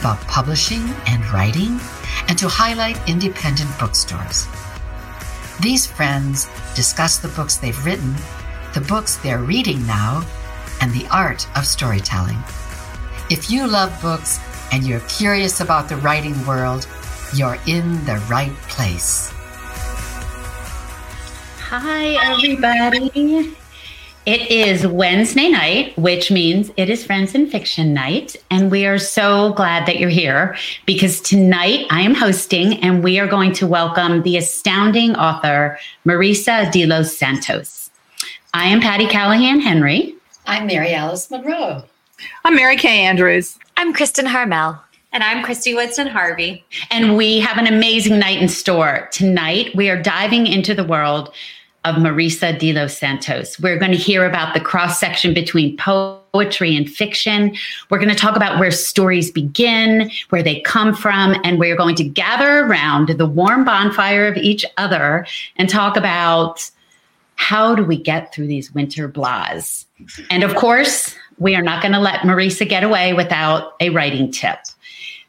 about publishing and writing and to highlight independent bookstores. These friends discuss the books they've written, the books they're reading now, and the art of storytelling. If you love books and you're curious about the writing world, you're in the right place. Hi, everybody. It is Wednesday night, which means it is Friends in Fiction night. And we are so glad that you're here because tonight I am hosting and we are going to welcome the astounding author, Marisa de los Santos. I am Patti Callahan Henry. I'm Mary Alice Monroe. I'm Mary Kay Andrews. I'm Kristin Harmel. And I'm Christy Woodson Harvey. And we have an amazing night in store. Tonight, we are diving into the world of Marisa de los Santos. We're going to hear about the cross section between poetry and fiction. We're going to talk about where stories begin, where they come from, and we're going to gather around the warm bonfire of each other and talk about how do we get through these winter blahs. And of course, we are not going to let Marisa get away without a writing tip.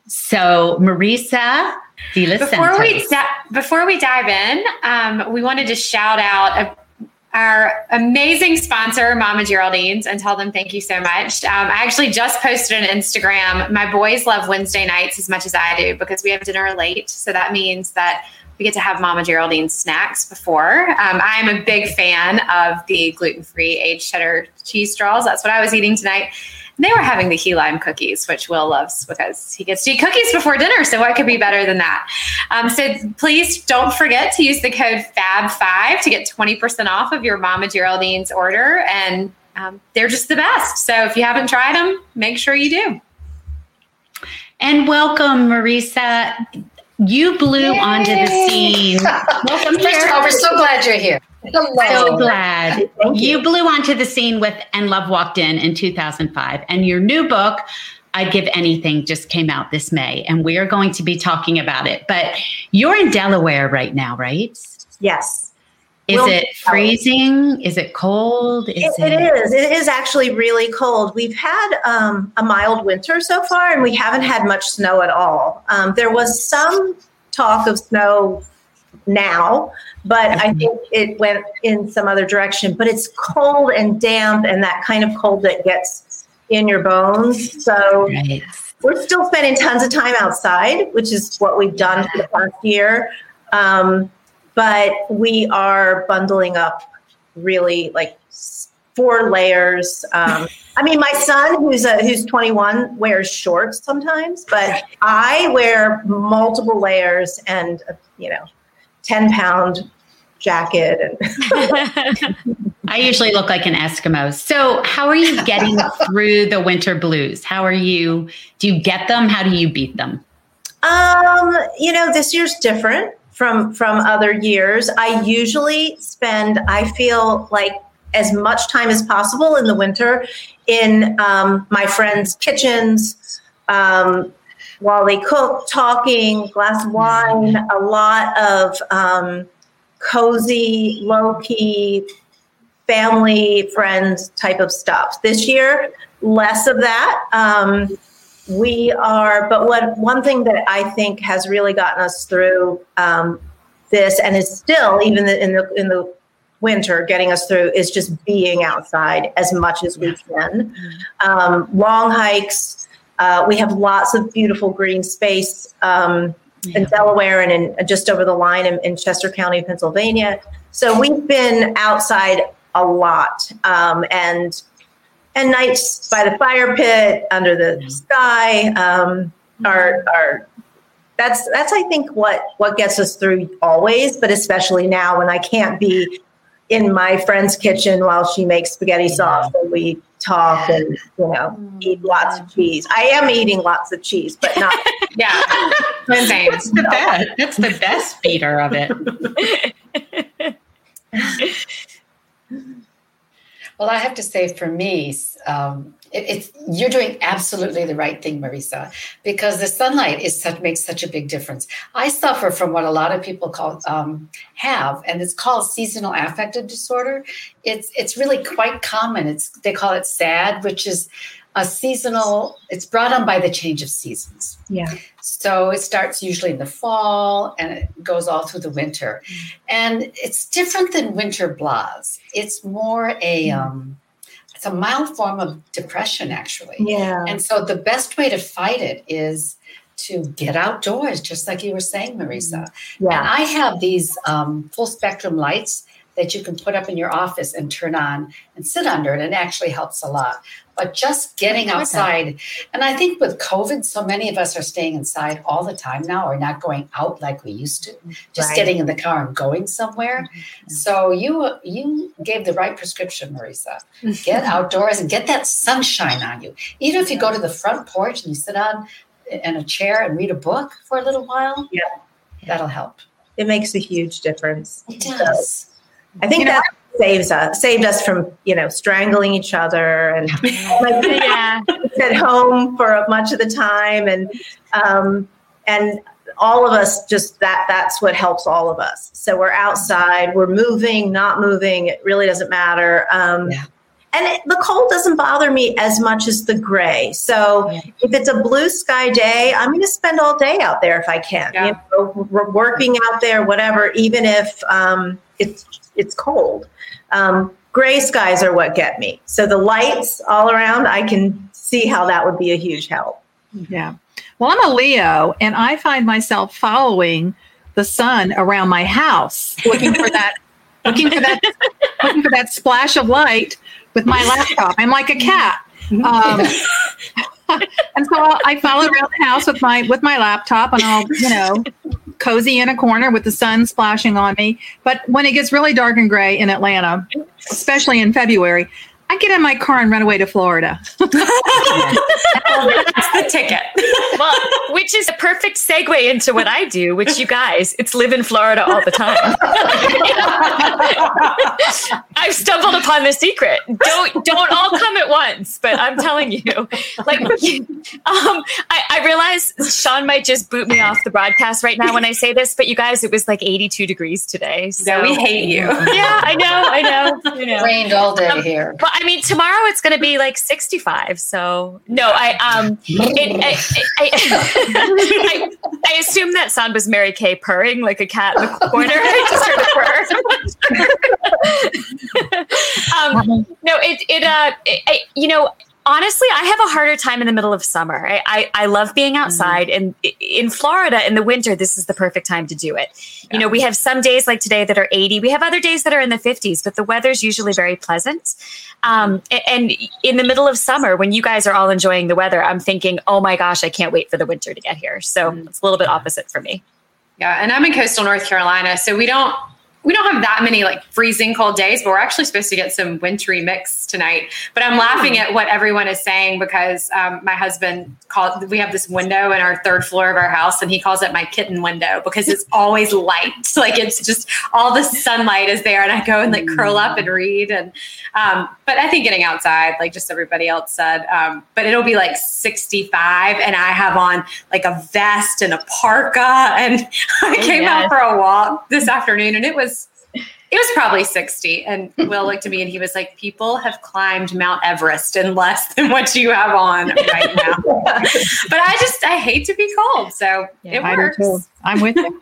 So, Marisa, before we before we dive in, um, we wanted to shout out a, our amazing sponsor, Mama Geraldine's, and tell them thank you so much. Um, I actually just posted on Instagram. My boys love Wednesday nights as much as I do because we have dinner late, so that means that we get to have Mama Geraldine's snacks before. Um, I'm a big fan of the gluten free aged cheddar cheese straws. That's what I was eating tonight they were having the key lime cookies, which Will loves because he gets to eat cookies before dinner. So what could be better than that? Um, so please don't forget to use the code FAB5 to get 20% off of your Mama Geraldine's order. And um, they're just the best. So if you haven't tried them, make sure you do. And welcome, Marisa. You blew Yay! onto the scene. welcome, First of all, we're so glad you're here. Hello. So glad you. you blew onto the scene with And Love Walked In in 2005. And your new book, I'd Give Anything, just came out this May. And we are going to be talking about it. But you're in Delaware right now, right? Yes. Is we'll it freezing? Is it cold? Is it, it is. It is actually really cold. We've had um, a mild winter so far, and we haven't had much snow at all. Um, there was some talk of snow now, but I think it went in some other direction. But it's cold and damp, and that kind of cold that gets in your bones. So right. we're still spending tons of time outside, which is what we've done for the past year. Um, but we are bundling up really like four layers. Um, I mean, my son, who's a, who's 21, wears shorts sometimes, but I wear multiple layers and you know 10 pound jacket. And I usually look like an Eskimo. So, how are you getting through the winter blues? How are you? Do you get them? How do you beat them? Um, you know, this year's different from from other years. I usually spend. I feel like as much time as possible in the winter in um, my friends' kitchens. Um, while they cook, talking, glass of wine, a lot of um, cozy, low key, family, friends type of stuff. This year, less of that. We are, but what one thing that I think has really gotten us through um, this, and is still even in the in the winter getting us through, is just being outside as much as we can. Um, long hikes, uh, we have lots of beautiful green space um, yeah. in Delaware and in, just over the line in, in, Chester County, Pennsylvania. So we've been outside a lot, um, and and nights by the fire pit under the yeah. sky um, are are that's that's I think what what gets us through always, but especially now when I can't be in my friend's kitchen while she makes spaghetti sauce and we talk and you know eat lots of cheese. I am eating lots of cheese, but not. yeah, same. That's the best. That's the best feeder of it. Well, I have to say, for me, um, it, it's you're doing absolutely the right thing, Marisa, because the sunlight is such makes such a big difference. I suffer from what a lot of people call um, have, and it's called seasonal affective disorder. It's it's really quite common. It's they call it SAD, which is a seasonal. It's brought on by the change of seasons. Yeah. So it starts usually in the fall and it goes all through the winter, and it's different than winter blahs. It's more a um, it's a mild form of depression, actually. Yeah. And so the best way to fight it is to get outdoors, just like you were saying, Marisa. Yeah. And I have these um, full spectrum lights that you can put up in your office and turn on and sit under it. And it actually helps a lot. But just getting outside, and I think with COVID, so many of us are staying inside all the time now or not going out like we used to, just Right. getting in the car and going somewhere. Mm-hmm. So you you gave the right prescription, Marisa. Get outdoors and get that sunshine on you. Even if you go to the front porch and you sit on in a chair and read a book for a little while, Yeah. that'll help. it makes a huge difference. It does. I think You know, that saves us, saved us from you know strangling each other and like Yeah. at home for much of the time. And um, and all of us just that that's what helps all of us. So we're outside we're moving not moving it really doesn't matter. Um, Yeah. And it, the cold doesn't bother me as much as the gray so Yeah. if it's a blue sky day i'm going to spend all day out there if i can Yeah. you know, working out there whatever even if um, it's it's cold um, gray skies are what get me so the lights all around i can see how that would be a huge help Yeah. Well, I'm a Leo, and I find myself following the sun around my house, looking for that, looking for that, looking for that splash of light with my laptop. I'm like a cat. Um, and so I'll, I follow around the house with my with my laptop, and I'll you know cozy in a corner with the sun splashing on me. But when it gets really dark and gray in Atlanta, especially in February, I get in my car and run away to Florida. That's the ticket. well, which is a perfect segue into what I do, which you guys, it's live in Florida all the time. I've stumbled upon the secret. Don't don't all come at once, but I'm telling you, like, um, I, I realize Sean might just boot me off the broadcast right now when I say this, but you guys, it was like 82 degrees today. So So we hate you. yeah, I know, I know, I know. Rained all day Um, here. But I mean, tomorrow it's going to be like 65. So no, I um, it, I, I, I, I assume that sound was Mary Kay purring like a cat in the corner. I just heard a purr. um, no, it it uh, it, I, you know. Honestly, I have a harder time in the middle of summer. I, I, I love being outside, and in Florida in the winter, this is the perfect time to do it. You know, we have some days like today that are 80. We have other days that are in the 50s, but the weather's usually very pleasant. Um, and in the middle of summer, when you guys are all enjoying the weather, I'm thinking, oh my gosh, I can't wait for the winter to get here. So it's a little bit opposite for me. Yeah, and I'm in coastal North Carolina, so we don't we don't have that many like freezing cold days, but we're actually supposed to get some wintry mix tonight. But I'm laughing at what everyone is saying because um, my husband called. We have this window in our third floor of our house, and he calls it my kitten window because it's always light. Like it's just all the sunlight is there, and I go and like curl up and read. And um, but I think getting outside, like just everybody else said, um, but it'll be like 65, and I have on like a vest and a parka, and I came out for a walk this afternoon, and it was it was probably 60. And Will looked at me and he was like, People have climbed Mount Everest in less than what you have on right now. but I just, I hate to be cold. So it works. I'm with you.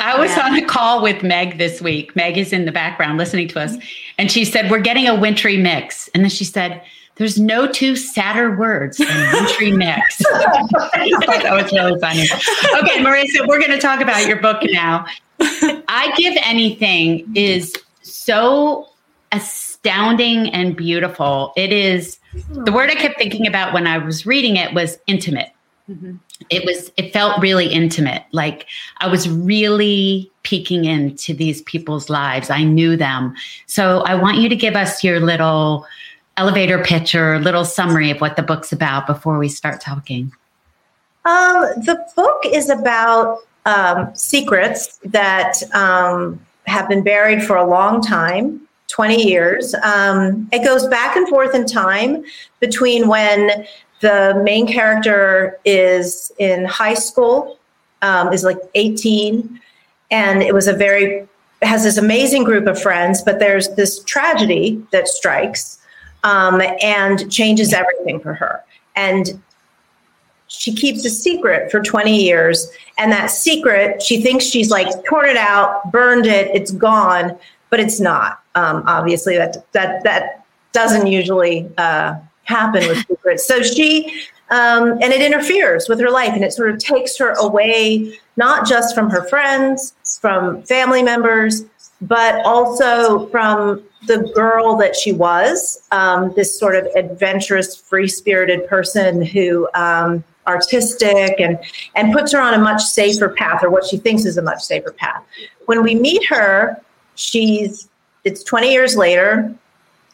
I was Yeah. on a call with Meg this week. Meg is in the background listening to us. And she said, We're getting a wintry mix. And then she said, There's no two sadder words than wintry mix. I thought that was really funny. Okay, Marisa, we're going to talk about your book now. I'd Give Anything is so astounding and beautiful. It is the word I kept thinking about when I was reading it was intimate. It was it felt really intimate. Like i was really peeking into these people's lives. I knew them. So i want you to give us your little elevator pitch or little summary of what the book's about before we start talking? Um, the book is about um, secrets that um, have been buried for a long time 20 years. Um, it goes back and forth in time between when the main character is in high school, um, is like 18, and it was a very has this amazing group of friends, but there's this tragedy that strikes um, and changes everything for her. And she keeps a secret for 20 years. And that secret, she thinks she's like torn it out, burned it, it's gone, but it's not. Um, obviously, that that that doesn't usually uh, happen with secrets. So she um, and it interferes with her life, and it sort of takes her away not just from her friends, from family members, but also from the girl that she was, um, this sort of adventurous, free spirited person who. Um, artistic and and puts her on a much safer path or what she thinks is a much safer path. When we meet her she's it's 20 years later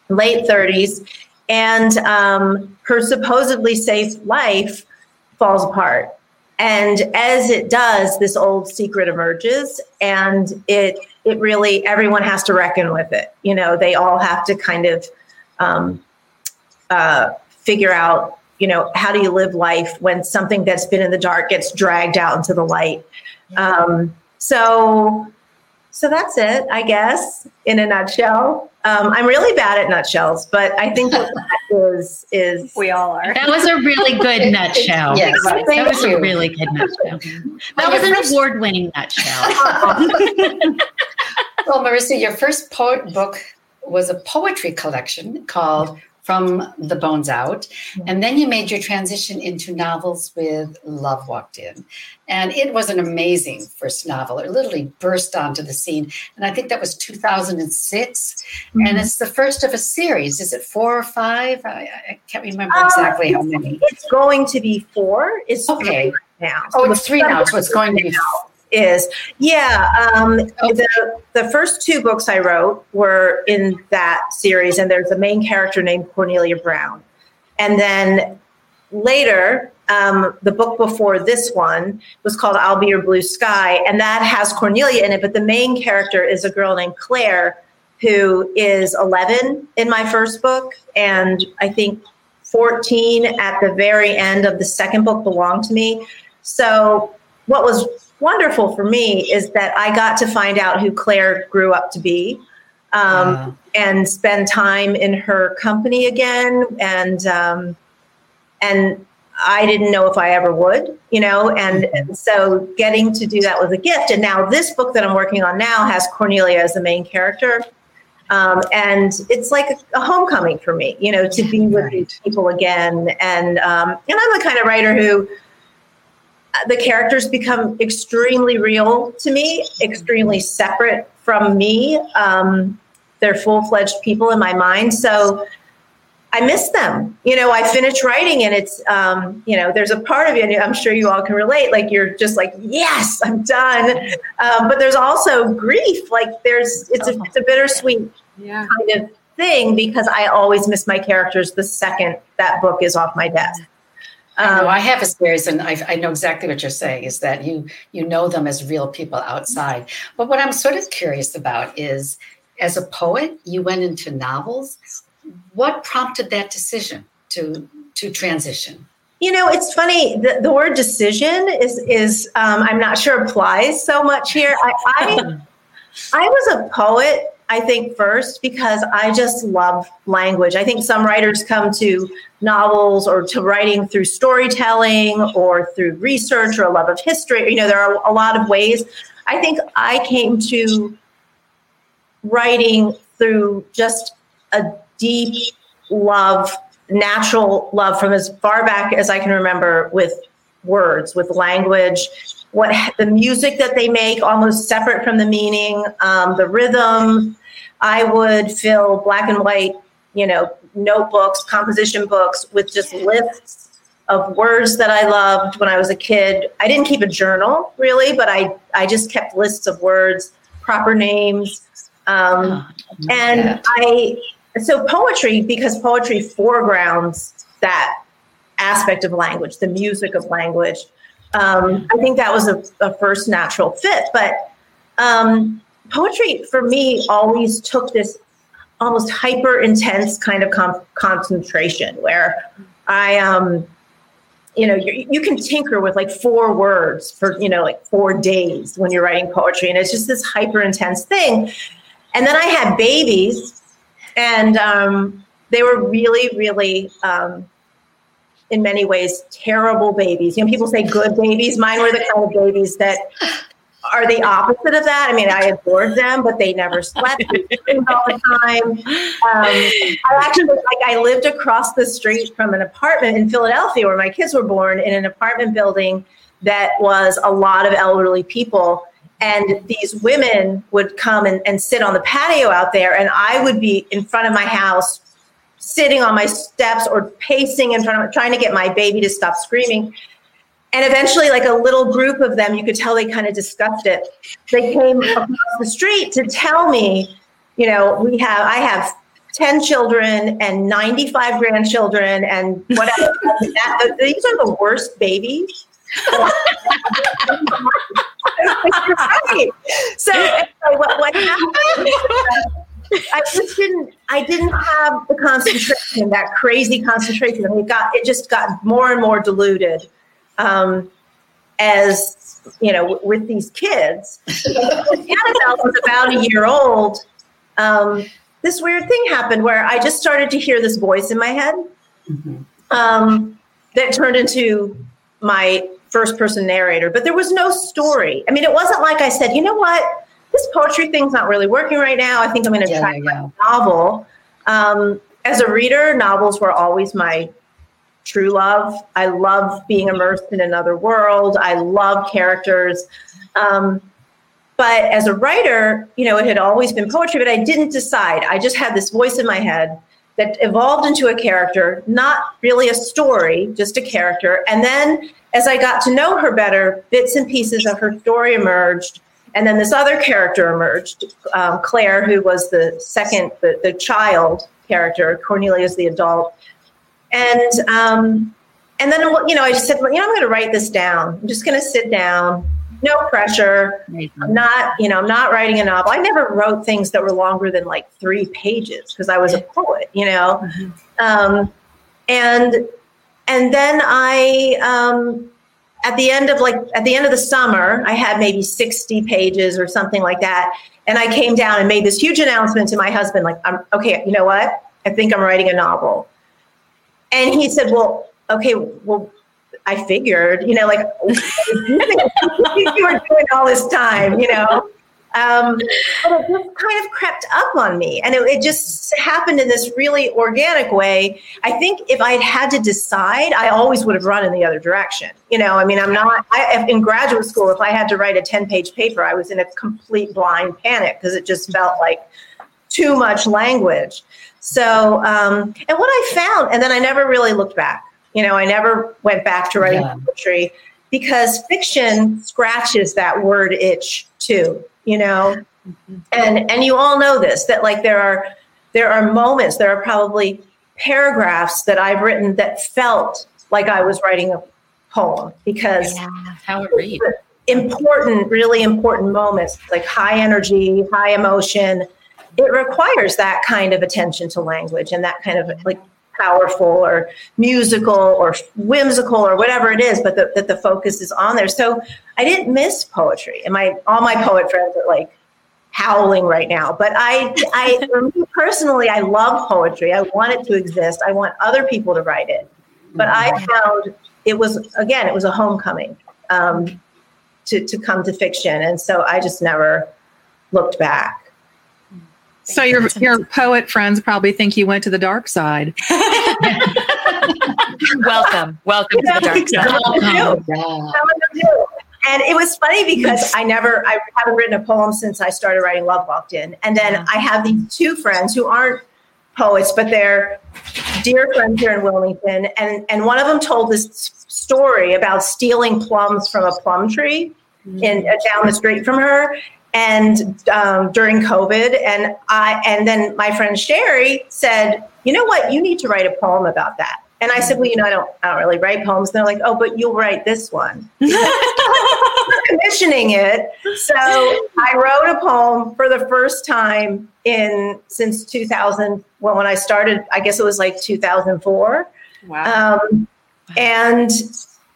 late 30s and um, her supposedly safe life falls apart. And as it does this old secret emerges and it it really everyone has to reckon with it. You know they all have to kind of um, uh, figure out you know how do you live life when something that's been in the dark gets dragged out into the light um, so so that's it i guess in a nutshell um, I'm really bad at nutshells, but I think that, that is is we all are. That was a really good nutshell. yes, that thank was you. a really good nutshell. That was an award-winning nutshell. Well, Marisa, your first poet book was a poetry collection called From the Bones Out. And then you made your transition into novels with Love Walked In. And it was an amazing first novel. It literally burst onto the scene. And I think that was 2006. And it's the first of a series. Is it four or five? I, I can't remember Um, exactly how many. it's going to be four. It's Okay. three now. Oh, So it's three now, so it's going to be. Is. Yeah um, Okay. the, the first two books i wrote were in that series and there's a main character named cornelia brown. And then later um, the book before this one was called i'll be your blue sky and that has cornelia in it but the main character is a girl named claire who is 11 in my first book and i think 14 at the very end of the second book belonged to me. So what was wonderful for me is that I got to find out who Claire grew up to be um, Wow. and spend time in her company again. And um, and I didn't know if I ever would, you know. And, and so getting to do that was a gift. And now this book that I'm working on now has Cornelia as the main character. Um, and it's like a, homecoming for me, you know, to be with these people again. And um, and I'm the kind of writer who the characters become extremely real to me, extremely separate from me. Um, they're full fledged people in my mind. So I miss them. You know, I finish writing and it's, um, you know, there's a part of you, and I'm sure you all can relate, like you're just like, yes, I'm done. Um, but there's also grief. Like there's, it's a, it's a bittersweet Yeah. kind of thing because I always miss my characters the second that book is off my desk. I know Um, I have a series, and I, I know exactly what you're saying. Is that you you know them as real people outside? But what I'm sort of curious about is, as a poet, you went into novels. What prompted that decision to to transition? You know, it's funny. The, the word decision is is um, I'm not sure applies so much here. I, I I was a poet, I think, first because I just love language. I think some writers come to novels or to writing through storytelling or through research or a love of history. You know, there are a lot of ways. I think I came to writing through just a deep love, natural love from as far back as I can remember with words, with language, what the music that they make, almost separate from the meaning, um, the rhythm. I would fill black and white, you know, notebooks, composition books with just lists of words that I loved when I was a kid. I didn't keep a journal really, but I I just kept lists of words, proper names, um, and that. I so poetry, because poetry foregrounds that aspect of language, the music of language. Um, I think that was a, a first natural fit. But um, poetry for me always took this almost hyper intense kind of com- concentration where I, um, you know, you, can tinker with like four words for, you know, like four days when you're writing poetry. And it's just this hyper intense thing. And then I had babies and um, they were really, really, um, in many ways, terrible babies. You know, people say good babies. Mine were the kind of babies that are the opposite of that. I mean, I adored them, but they never slept all the time. Um, I actually, like, I lived across the street from an apartment in Philadelphia where my kids were born in an apartment building that was a lot of elderly people. And these women would come and, and sit on the patio out there, and I would be in front of my house, sitting on my steps or pacing in front of trying to get my baby to stop screaming and eventually like a little group of them you could tell they kind of discussed it they came across the street to tell me you know we have i have 10 children and 95 grandchildren and whatever these are the worst babies so, so what, what happened I just didn't. I didn't have the concentration, that crazy concentration. I mean, it got it just got more and more diluted um, as you know, w- with these kids. Annabelle was about a year old, um, this weird thing happened where I just started to hear this voice in my head um, that turned into my first person narrator. But there was no story. I mean, it wasn't like I said, you know what, this poetry thing's not really working right now. I think I'm going to Yeah, try a novel. Um, as a reader, novels were always my true love. I love being immersed in another world. I love characters. Um, but as a writer, you know, it had always been poetry, but I didn't decide. I just had this voice in my head that evolved into a character, not really a story, just a character. And then as I got to know her better, bits and pieces of her story emerged. And then this other character emerged, um, Claire, who was the second, the, the child character. Cornelia is the adult. And um, and then you know, I just said, well, you know, I'm going to write this down. I'm just going to sit down, no pressure. I'm not, you know, I'm not writing a novel. I never wrote things that were longer than like three pages because I was a poet, you know. Um, and and then I, um, at the end of like at the end of the summer, I had maybe 60 pages or something like that. And I came down and made this huge announcement to my husband, like, I'm okay, you know what? I think I'm writing a novel. And he said, Well, okay, well, I figured, you know, like you were doing all this time, you know. Um, but it just kind of crept up on me, and it, it just happened in this really organic way. I think if I had had to decide, I always would have run in the other direction. You know, I mean, I'm not I, in graduate school. If I had to write a 10 page paper, I was in a complete blind panic because it just felt like too much language. So, um, and what I found, and then I never really looked back. You know, I never went back to writing Yeah. poetry because fiction scratches that word itch too. You know, and and you all know this that like there are there are moments, there are probably paragraphs that I've written that felt like I was writing a poem because How it reads. important, really important moments, like high energy, high emotion, it requires that kind of attention to language and that kind of like powerful or musical or whimsical or whatever it is, but the, that the focus is on there. So I didn't miss poetry, and my all my poet friends are like howling right now. But I, I for me personally, I love poetry. I want it to exist. I want other people to write it. But I found it was again, it was a homecoming. Um, to, to come to fiction. And so I just never looked back. So your your poet friends probably think you went to the dark side. welcome, welcome to the dark side. Some of them do. Yeah. Some of them do. And it was funny because I never, I haven't written a poem since I started writing Love Walked In. And then I have these two friends who aren't poets, but they're dear friends here in Wilmington. And, and one of them told this story about stealing plums from a plum tree in uh, down the street from her. And um, during COVID, and I and then my friend Sherry said, "You know what? You need to write a poem about that." And I said, "Well, you know, I don't, I don't really write poems." And they're like, "Oh, but you'll write this one." commissioning it. So I wrote a poem for the first time in since 2000. Well, when I started, I guess it was like 2004. Wow. Um, and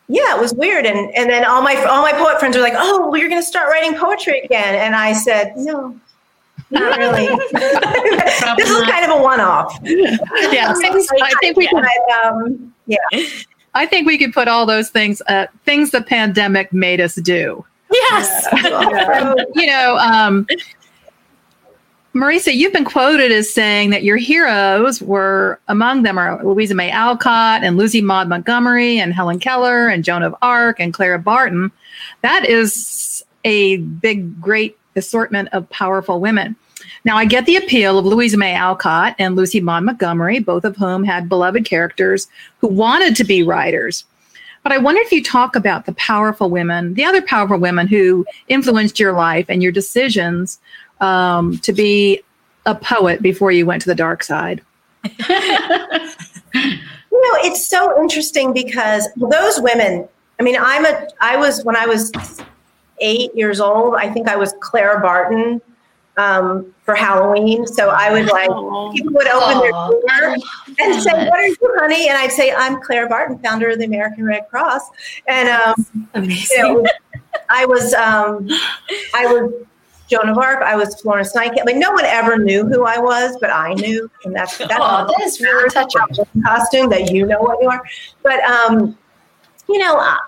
yeah, it was weird. And and then all my all my poet friends were like, "Oh, well, you're going to start writing poetry again." And I said, "No." Not really. this is kind of a one-off. Yeah, I think we could. Um, yeah. I think we could put all those things, uh, things the pandemic made us do. Yes. you know, um, Marisa, you've been quoted as saying that your heroes were among them are Louisa May Alcott and Lucy Maud Montgomery and Helen Keller and Joan of Arc and Clara Barton. That is a big, great assortment of powerful women. Now, I get the appeal of Louisa May Alcott and Lucy Maud Montgomery, both of whom had beloved characters who wanted to be writers. But I wonder if you talk about the powerful women, the other powerful women who influenced your life and your decisions um, to be a poet before you went to the dark side. you know, it's so interesting because those women. I mean, I'm a. I was when I was eight years old. I think I was Clara Barton um, for Halloween. So I would like people would open their door and say, "What are you, honey?" And I'd say, "I'm Clara Barton, founder of the American Red Cross." And um, Amazing. you know, I was um, I was Joan of Arc. I was Florence Nightingale. Like no one ever knew who I was, but I knew, and that's that's Oh, that is really touching. costume that you know what you are. But um, you know, I,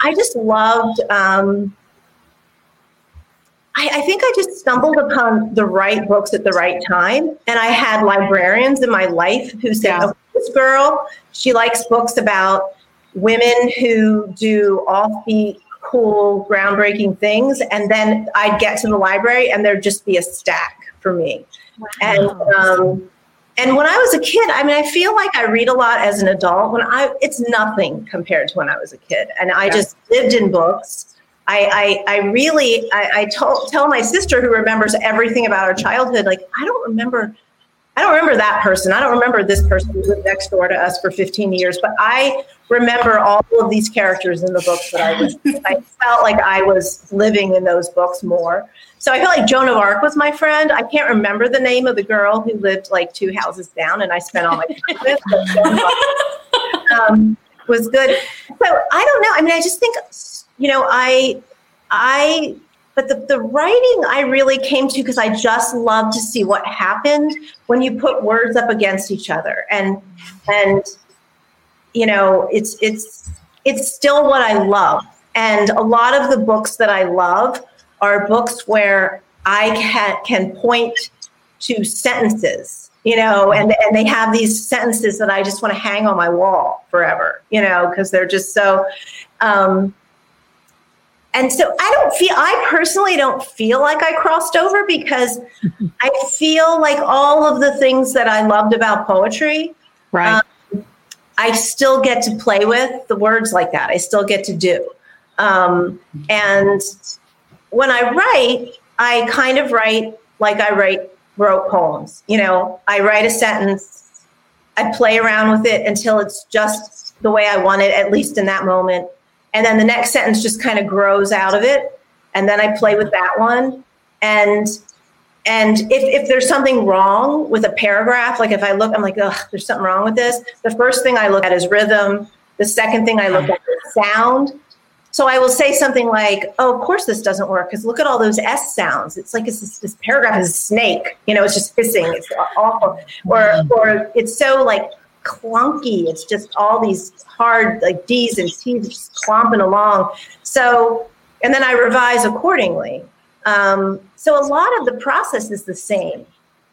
I just loved. Um, I, I think I just stumbled upon the right books at the right time, and I had librarians in my life who said, Yeah. "Oh, "This girl, she likes books about women who do offbeat." Cool, groundbreaking things, and then I'd get to the library, and there'd just be a stack for me. And um, and when I was a kid, I mean, I feel like I read a lot as an adult. When I, it's nothing compared to when I was a kid, and I just lived in books. I, I, I really, I, I told, tell my sister who remembers everything about our childhood, like I don't remember, I don't remember that person. I don't remember this person who lived next door to us for 15 years, but I remember all of these characters in the books that I was. I felt like I was living in those books more. So I feel like Joan of Arc was my friend. I can't remember the name of the girl who lived like two houses down, and I spent all my time with. um, was good. So I don't know. I mean, I just think, you know, I, I, but the, the writing I really came to because I just love to see what happened when you put words up against each other, and and you know, it's it's it's still what I love. And a lot of the books that I love are books where I can can point to sentences, you know, and and they have these sentences that I just want to hang on my wall forever, you know, because they're just so. Um, and so I don't feel. I personally don't feel like I crossed over because I feel like all of the things that I loved about poetry. Right. I still get to play with the words like that. I still get to do. Um, and when I write, I kind of write like I write wrote poems. You know, I write a sentence, I play around with it until it's just the way I want it, at least in that moment. And then the next sentence just kind of grows out of it. And then I play with that one. And and if, if there's something wrong with a paragraph, like if I look, I'm like, oh, there's something wrong with this. The first thing I look at is rhythm. The second thing I look at is sound. So I will say something like, oh, of course this doesn't work because look at all those S sounds. It's like it's this, this paragraph is a snake. You know, it's just hissing. It's awful. Or, or it's so like clunky. It's just all these hard like D's and T's just clomping along. So, and then I revise accordingly. Um, so a lot of the process is the same.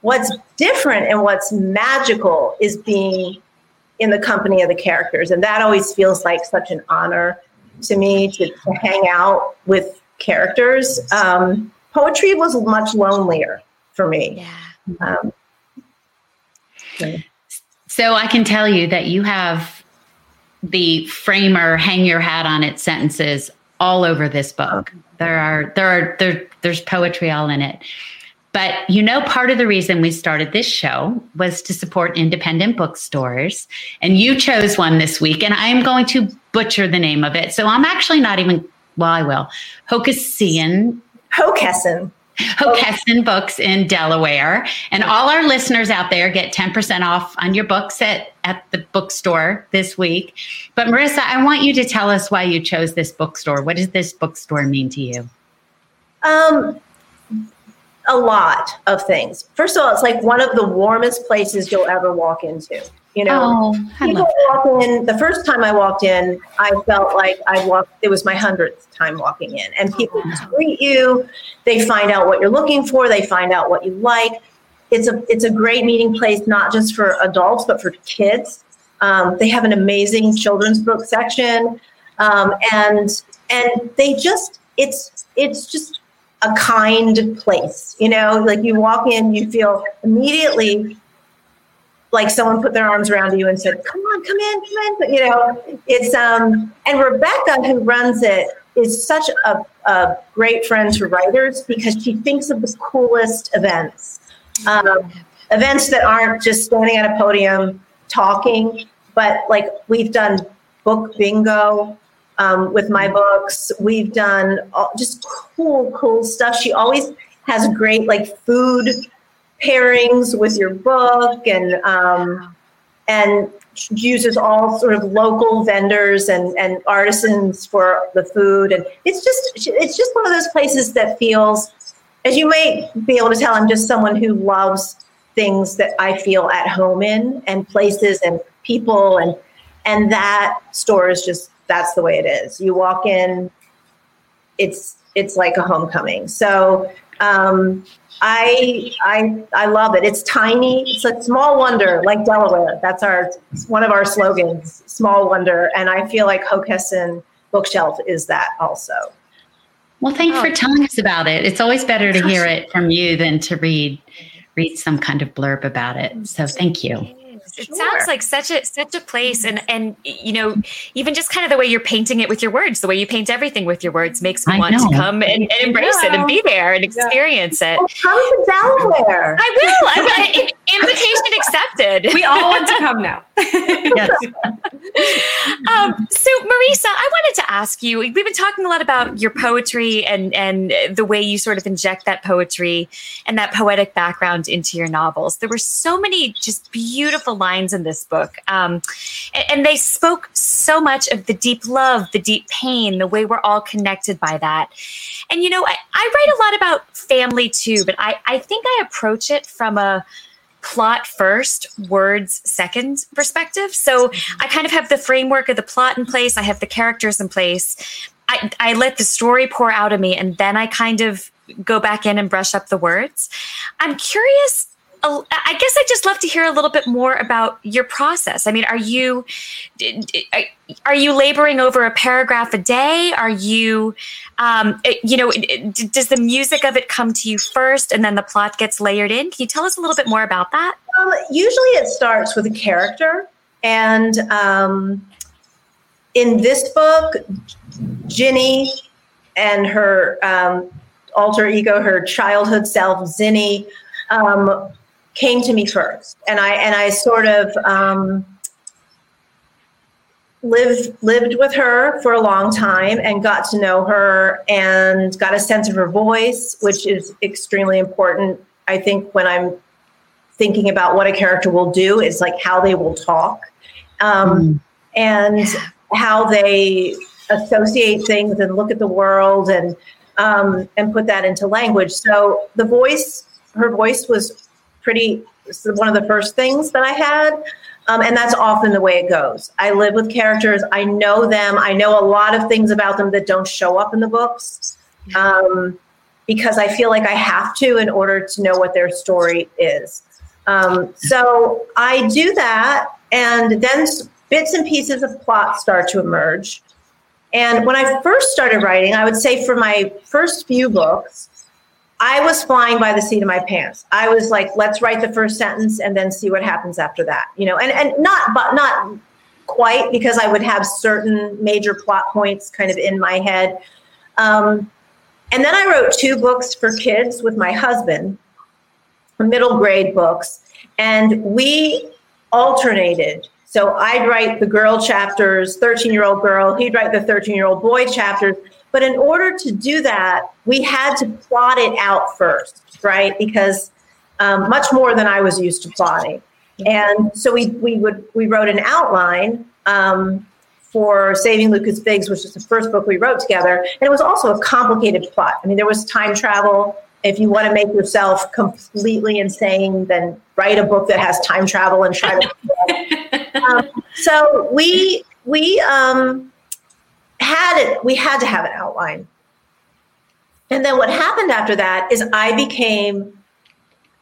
What's different and what's magical is being in the company of the characters. And that always feels like such an honor to me to, to hang out with characters. Um, poetry was much lonelier for me. Yeah. Um, So I can tell you that you have the framer hang your hat on it sentences all over this book. There are there are there there's poetry all in it. But you know, part of the reason we started this show was to support independent bookstores. And you chose one this week, and I'm going to butcher the name of it. So I'm actually not even, well, I will. Hokusian. Hockessin. Hockessin Books in Delaware. And all our listeners out there get 10% off on your books at, at the bookstore this week. But Marisa, I want you to tell us why you chose this bookstore. What does this bookstore mean to you? Um, a lot of things. First of all, it's like one of the warmest places you'll ever walk into. You know, Oh, people walk in. The first time I walked in, I felt like I walked. It was my hundredth time walking in, and people just greet you. They find out what you're looking for. They find out what you like. It's a it's a great meeting place, not just for adults but for kids. Um, they have an amazing children's book section, um, and and they just it's it's just a kind place. You know, like you walk in, you feel immediately like someone put their arms around you and said, "Come on, come in, come in." But, you know, it's um and Rebecca who runs it is such a, a great friend to writers because she thinks of the coolest events, um, events that aren't just standing at a podium talking, but like we've done book bingo. Um, with my books, we've done all, just cool, cool stuff. She always has great like food pairings with your book and um, and uses all sort of local vendors and, and artisans for the food. And it's just it's just one of those places that feels as you may be able to tell i'm just someone who loves things that i feel at home in and places and people and and that store is just that's the way it is you walk in it's it's like a homecoming so um, I I I love it. It's tiny. It's a small wonder, like Delaware. That's our one of our slogans, small wonder. And I feel like Hockessin Bookshelf is that also. Well, thanks Oh. for telling us about it. It's always better to hear it from you than to read read some kind of blurb about it. So thank you. It Sure. sounds like such a such a place, and and you know, even just kind of the way you're painting it with your words, the way you paint everything with your words, makes me I want know. to come and, and embrace it and be there and experience it. Oh, come to Delaware. I will. I, I, invitation accepted. We all want to come now. Yes. Um, so, Marisa, I wanted to ask you. We've been talking a lot about your poetry and and the way you sort of inject that poetry and that poetic background into your novels. There were so many just beautiful lines in this book, um, and, and they spoke so much of the deep love, the deep pain, the way we're all connected by that. And you know, I, I write a lot about family too, but I I think I approach it from a plot first, words second perspective. So I kind of have the framework of the plot in place, I have the characters in place. I, I let the story pour out of me, and then I kind of go back in and brush up the words. I'm curious. I guess I'd just love to hear a little bit more about your process. I mean, are you are you laboring over a paragraph a day? Are you, um, you know, does the music of it come to you first, and then the plot gets layered in? Can you tell us a little bit more about that? Usually it starts with a character. And um, in this book, Ginny and her um, alter ego, her childhood self, Zinni, um, came to me first. And I, and I sort of um, lived, lived with her for a long time and got to know her and got a sense of her voice, which is extremely important. I think when I'm thinking about what a character will do is like how they will talk um, and how they associate things and look at the world and um, and put that into language so the voice her voice was pretty one of the first things that i had um, and that's often the way it goes i live with characters i know them i know a lot of things about them that don't show up in the books um, because i feel like i have to in order to know what their story is um, so I do that, and then bits and pieces of plot start to emerge. And when I first started writing, I would say for my first few books, I was flying by the seat of my pants. I was like, let's write the first sentence and then see what happens after that. You know, and, and not but not quite because I would have certain major plot points kind of in my head. Um, and then I wrote two books for kids with my husband, middle grade books, and we alternated. So I'd write the girl chapters, 13 year old girl, he'd write the 13 year old boy chapters. But in order to do that, we had to plot it out first, right? Because um, much more than I was used to plotting. And so we, we would we wrote an outline um, for Saving Lucas Biggs, which was the first book we wrote together. And it was also a complicated plot. I mean, there was time travel. If you want to make yourself completely insane, then write a book that has time travel and try to. um, so we we um, had it. We had to have an outline. And then what happened after that is I became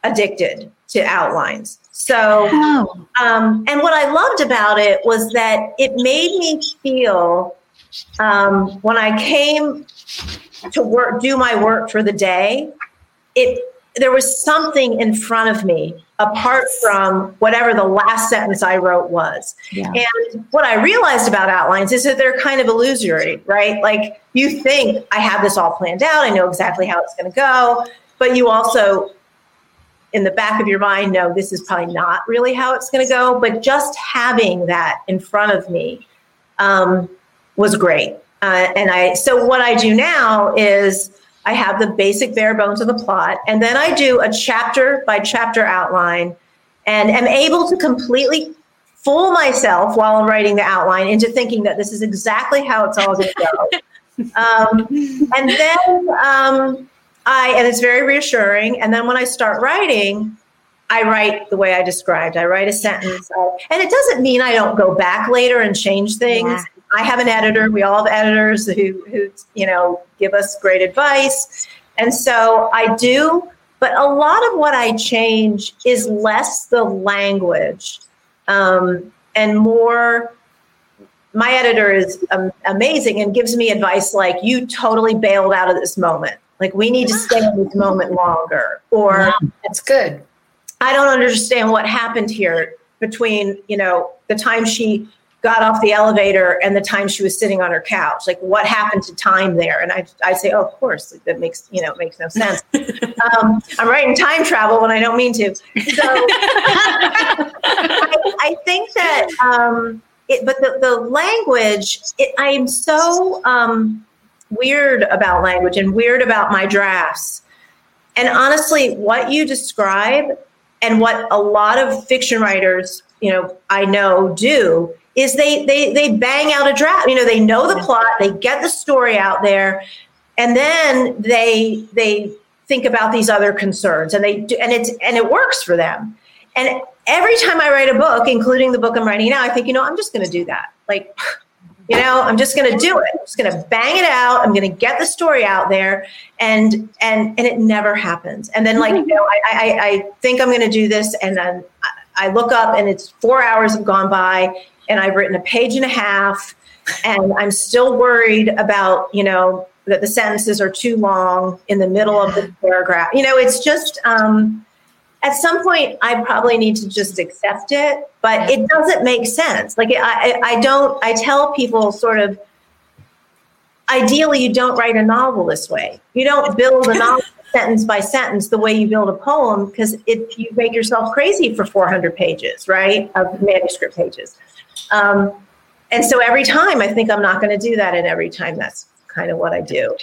addicted to outlines. So, oh. um, and what I loved about it was that it made me feel um, when I came to work, do my work for the day, it there was something in front of me apart from whatever the last sentence I wrote was. Yeah. And what I realized about outlines is that they're kind of illusory, right? Like you think I have this all planned out, I know exactly how it's going to go, but you also in the back of your mind know this is probably not really how it's going to go. But just having that in front of me um, was great. Uh, and I so what I do now is I have the basic bare bones of the plot, and then I do a chapter by chapter outline, and am able to completely fool myself while I'm writing the outline into thinking that this is exactly how it's all going to go. um, and then um, I, and it's very reassuring. And then when I start writing, I write the way I described. I write a sentence, uh, and it doesn't mean I don't go back later and change things. Yeah. I have an editor. We all have editors who, who, you know, give us great advice, and so I do. But a lot of what I change is less the language um, and more. My editor is um, amazing and gives me advice like, "You totally bailed out of this moment." Like we need to stay in this moment longer. Or that's good. I don't understand what happened here between, you know, the time she got off the elevator and the time she was sitting on her couch. Like what happened to time there? And I, I say, oh, of course, that makes, you know, makes no sense. um, I'm writing time travel when I don't mean to. So I, I, think that, um, it, but the, the language, it, I'm so, um, weird about language and weird about my drafts. And honestly, what you describe and what a lot of fiction writers, you know, I know do is they they they bang out a draft. You know, they know the plot, they get the story out there, and then they they think about these other concerns and they do, and it's and it works for them. And every time I write a book, including the book I'm writing now, I think, you know, I'm just going to do that. Like you know, I'm just going to do it. I'm just going to bang it out. I'm going to get the story out there, and and and it never happens. And then like mm-hmm. you know, I I, I think I'm going to do this, and then I look up, and it's four hours have gone by, and I've written a page and a half, and I'm still worried about you know that the sentences are too long in the middle of the paragraph. You know, it's just. um at some point i probably need to just accept it but it doesn't make sense like I, I don't i tell people sort of ideally you don't write a novel this way you don't build a novel sentence by sentence the way you build a poem because if you make yourself crazy for 400 pages right of manuscript pages um, and so every time i think i'm not going to do that and every time that's kind of what i do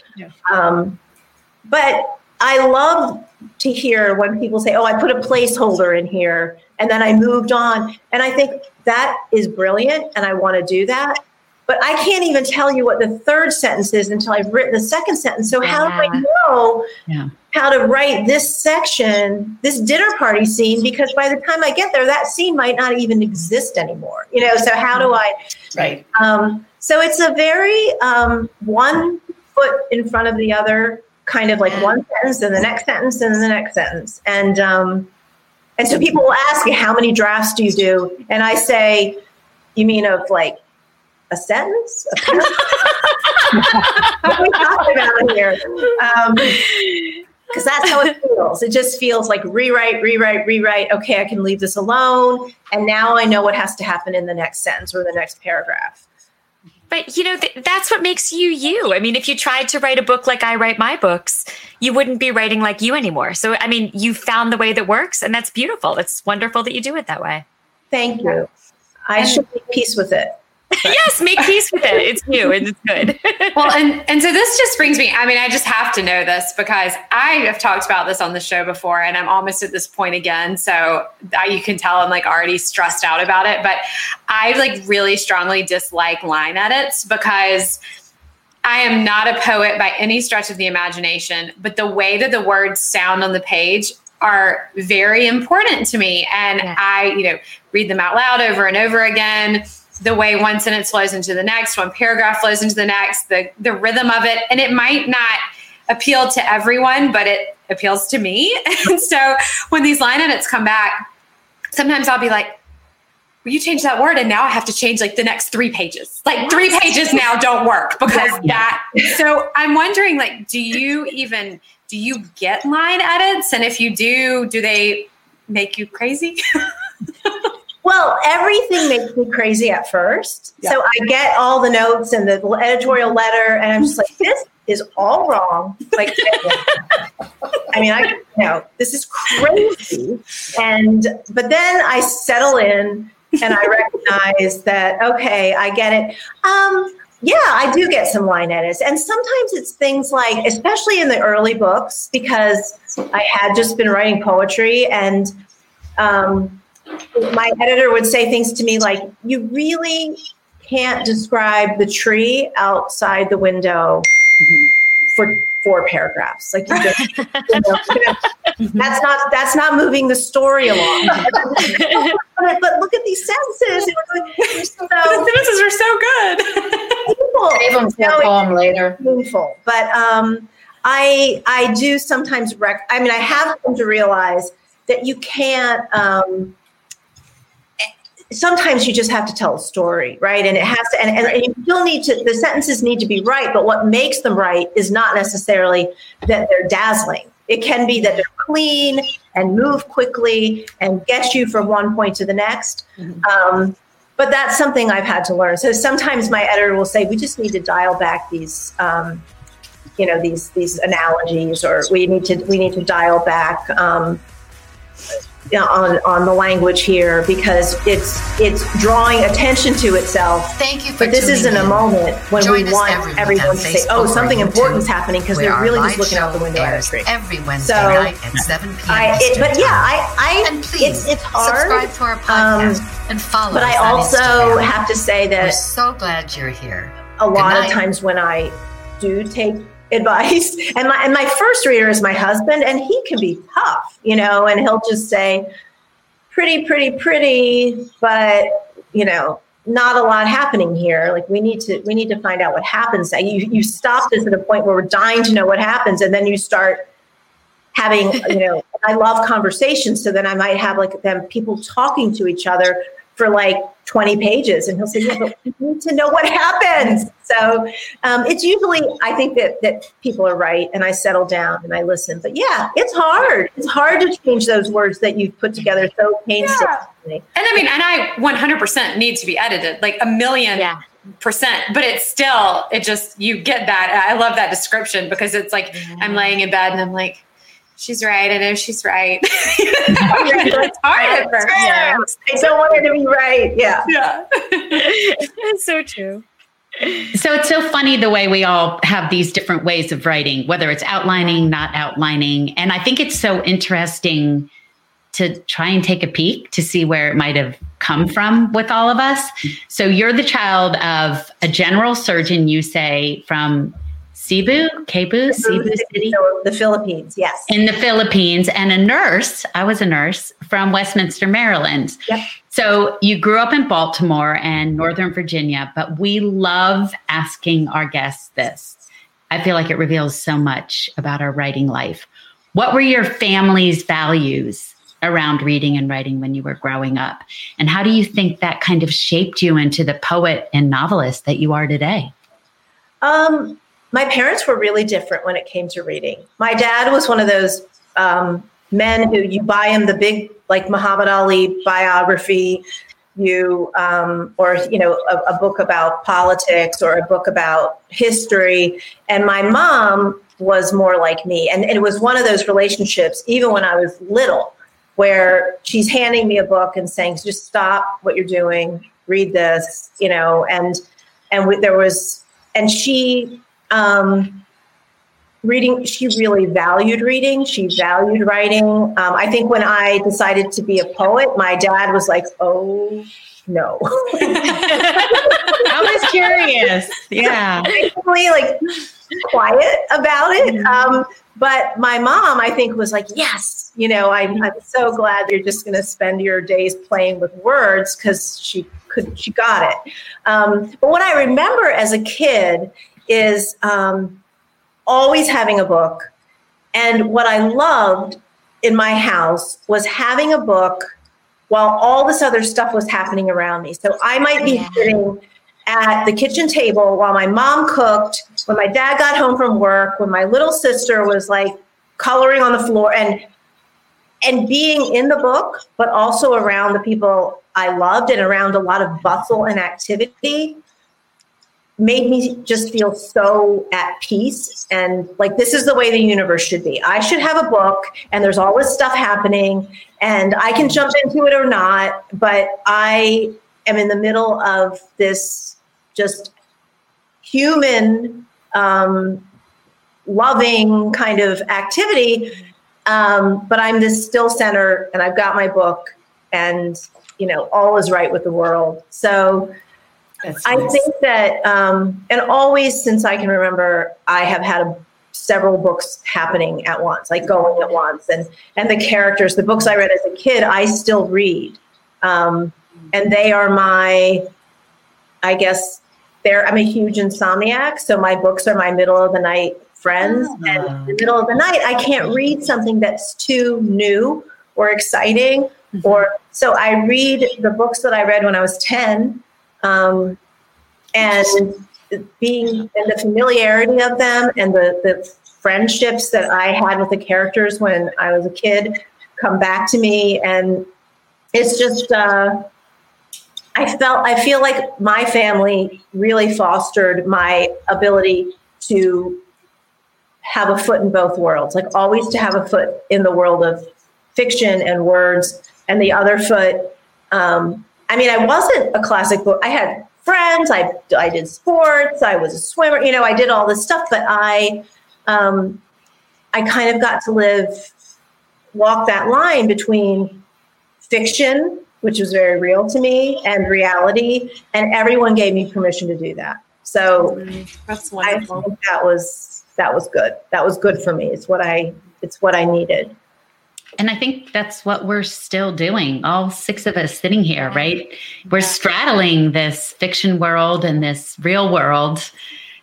um, but I love to hear when people say, "Oh, I put a placeholder in here and then I moved on." And I think that is brilliant and I want to do that. But I can't even tell you what the third sentence is until I've written the second sentence. So how yeah. do I know yeah. How to write this section, this dinner party scene? Because by the time I get there, that scene might not even exist anymore. You know, so how do I? Right. Um, so it's a very um, one foot in front of the other kind of like one sentence and the next sentence and the next sentence. And um, and so people will ask me, how many drafts do you do? And I say, you mean of like a sentence? A what are we talking about here? Um, because that's how it feels. It just feels like rewrite, rewrite, rewrite. Okay, I can leave this alone. And now I know what has to happen in the next sentence or the next paragraph. But you know, th- that's what makes you you. I mean, if you tried to write a book like I write my books, you wouldn't be writing like you anymore. So, I mean, you found the way that works, and that's beautiful. It's wonderful that you do it that way. Thank you. I And- should make peace with it. yes, make peace with it. It's you, and it's good. well, and and so this just brings me. I mean, I just have to know this because I have talked about this on the show before, and I'm almost at this point again. So I, you can tell I'm like already stressed out about it. But I like really strongly dislike line edits because I am not a poet by any stretch of the imagination. But the way that the words sound on the page are very important to me, and Yeah. I, you know, read them out loud over and over again the way one sentence flows into the next, one paragraph flows into the next, the the rhythm of it, and it might not appeal to everyone, but it appeals to me. And so when these line edits come back, sometimes I'll be like, "Will you change that word?" And now I have to change like the next three pages. Like three pages now don't work because that. So I'm wondering, like, do you even do you get line edits? And if you do, do they make you crazy? Well, everything makes me crazy at first. Yeah. So I get all the notes and the editorial letter, and I'm just like, this is all wrong. Like, I mean, I know this is crazy. And, but then I settle in and I recognize that, okay, I get it. Um, yeah, I do get some line edits. And sometimes it's things like, especially in the early books, because I had just been writing poetry and, um, my editor would say things to me like, "You really can't describe the tree outside the window for four paragraphs. Like, you just, you know, that's not that's not moving the story along." but, but look at these sentences. It so the sentences are so good. painful. Save them for a poem later. painful. But um, I I do sometimes rec. I mean, I have come to realize that you can't. Um, sometimes you just have to tell a story, right? And it has to, and, and you still need to. The sentences need to be right, but what makes them right is not necessarily that they're dazzling. It can be that they're clean and move quickly and get you from one point to the next. Um, but that's something I've had to learn. So sometimes my editor will say, "We just need to dial back these, um, you know, these these analogies, or we need to we need to dial back um, on on the language here because it's it's drawing attention to itself." Thank you for But this isn't a moment when Join we want every everyone on to say, "Oh, something YouTube, important's happening," because they're really just looking out the window at tree. every Wednesday So, night at 7 p.m. I, it, but yeah, I, I and please it's it's hard. subscribe to our um, podcast and follow But us I also Instagram. have to say We're that so glad you're here. a lot of times when I do take advice, and my and my first reader is my husband, and he can be tough, you know, and he'll just say, "Pretty, pretty, pretty," but you know, not a lot happening here. Like we need to we need to find out what happens. You you stop this at a point where we're dying to know what happens, and then you start having you know i love conversations so then i might have like them people talking to each other for like 20 pages and he'll say yeah but we need to know what happens so um, it's usually i think that that people are right and i settle down and i listen but yeah it's hard it's hard to change those words that you've put together so painstakingly And I mean, and I 100% need to be edited, like a million Yeah. percent. But it's still, it just, you get that. I love that description because it's like, I'm laying in bed and I'm like, she's right. I know she's right. it's hard at first. Yeah. i don't want her to be right yeah Yeah. It's so true. So it's so funny the way we all have these different ways of writing, whether it's outlining, not outlining. And I think it's so interesting to try and take a peek to see where it might have come from with all of us. So you're the child of a general surgeon, you say, from Cebu, Cebu, Cebu City the philippines yes in the Philippines, and a nurse. I was a nurse from Westminster, Maryland. Yep. So you grew up in Baltimore and Northern Virginia, but we love asking our guests this. I feel like it reveals so much about our writing life. What were your family's values around reading and writing when you were growing up? And how do you think that kind of shaped you into the poet and novelist that you are today? Um, my parents were really different when it came to reading. My dad was one of those um, men who you buy him the big, like Muhammad Ali biography, you um, or you know a, a book about politics or a book about history, and my mom was more like me, and it was one of those relationships, even when I was little, where she's handing me a book and saying, "Just stop what you're doing, read this," you know, and and we, there was, and she um, reading she really valued reading. She valued writing. Um, i think when i decided to be a poet my dad was like oh no. I was curious. Yeah. Basically, like quiet about it. Um, but my mom i think was like yes you know i'm, I'm so glad you're just going to spend your days playing with words because she could she got it. Um, but what i remember as a kid is um, always having a book. And what I loved in my house was having a book while all this other stuff was happening around me. So I might be yeah. sitting at the kitchen table while my mom cooked, when my dad got home from work, when my little sister was like coloring on the floor and and being in the book, but also around the people I loved and around a lot of bustle and activity made me just feel so at peace and like this is the way the universe should be. I should have a book and there's all this stuff happening and I can jump into it or not, but I am in the middle of this just human um, loving kind of activity. Um, but I'm this still center and I've got my book and you know all is right with the world. So I think that, um, and always since I can remember, I have had a, several books happening at once, like going at once, and and the characters, the books I read as a kid, I still read, um, and they are my, I guess, they're. I'm a huge insomniac, so my books are my middle of the night friends, oh. and in the middle of the night, I can't read something that's too new or exciting, mm-hmm. or so I read the books that I read when I was ten um, and being and the familiarity of them and the, the friendships that I had with the characters when I was a kid come back to me. And it's just, uh, I felt, I feel like my family really fostered my ability to have a foot in both worlds, like always to have a foot in the world of fiction and words, and the other foot um, I mean, I wasn't a classic book. I had friends. I I did sports. I was a swimmer. You know, I did all this stuff, but I um, I kind of got to live walk that line between fiction, which was very real to me, and reality, and everyone gave me permission to do that. So that's wonderful. I think that was that was good. That was good for me. It's what I it's what I needed. And I think that's what we're still doing, all six of us sitting here, right? We're straddling this fiction world and this real world.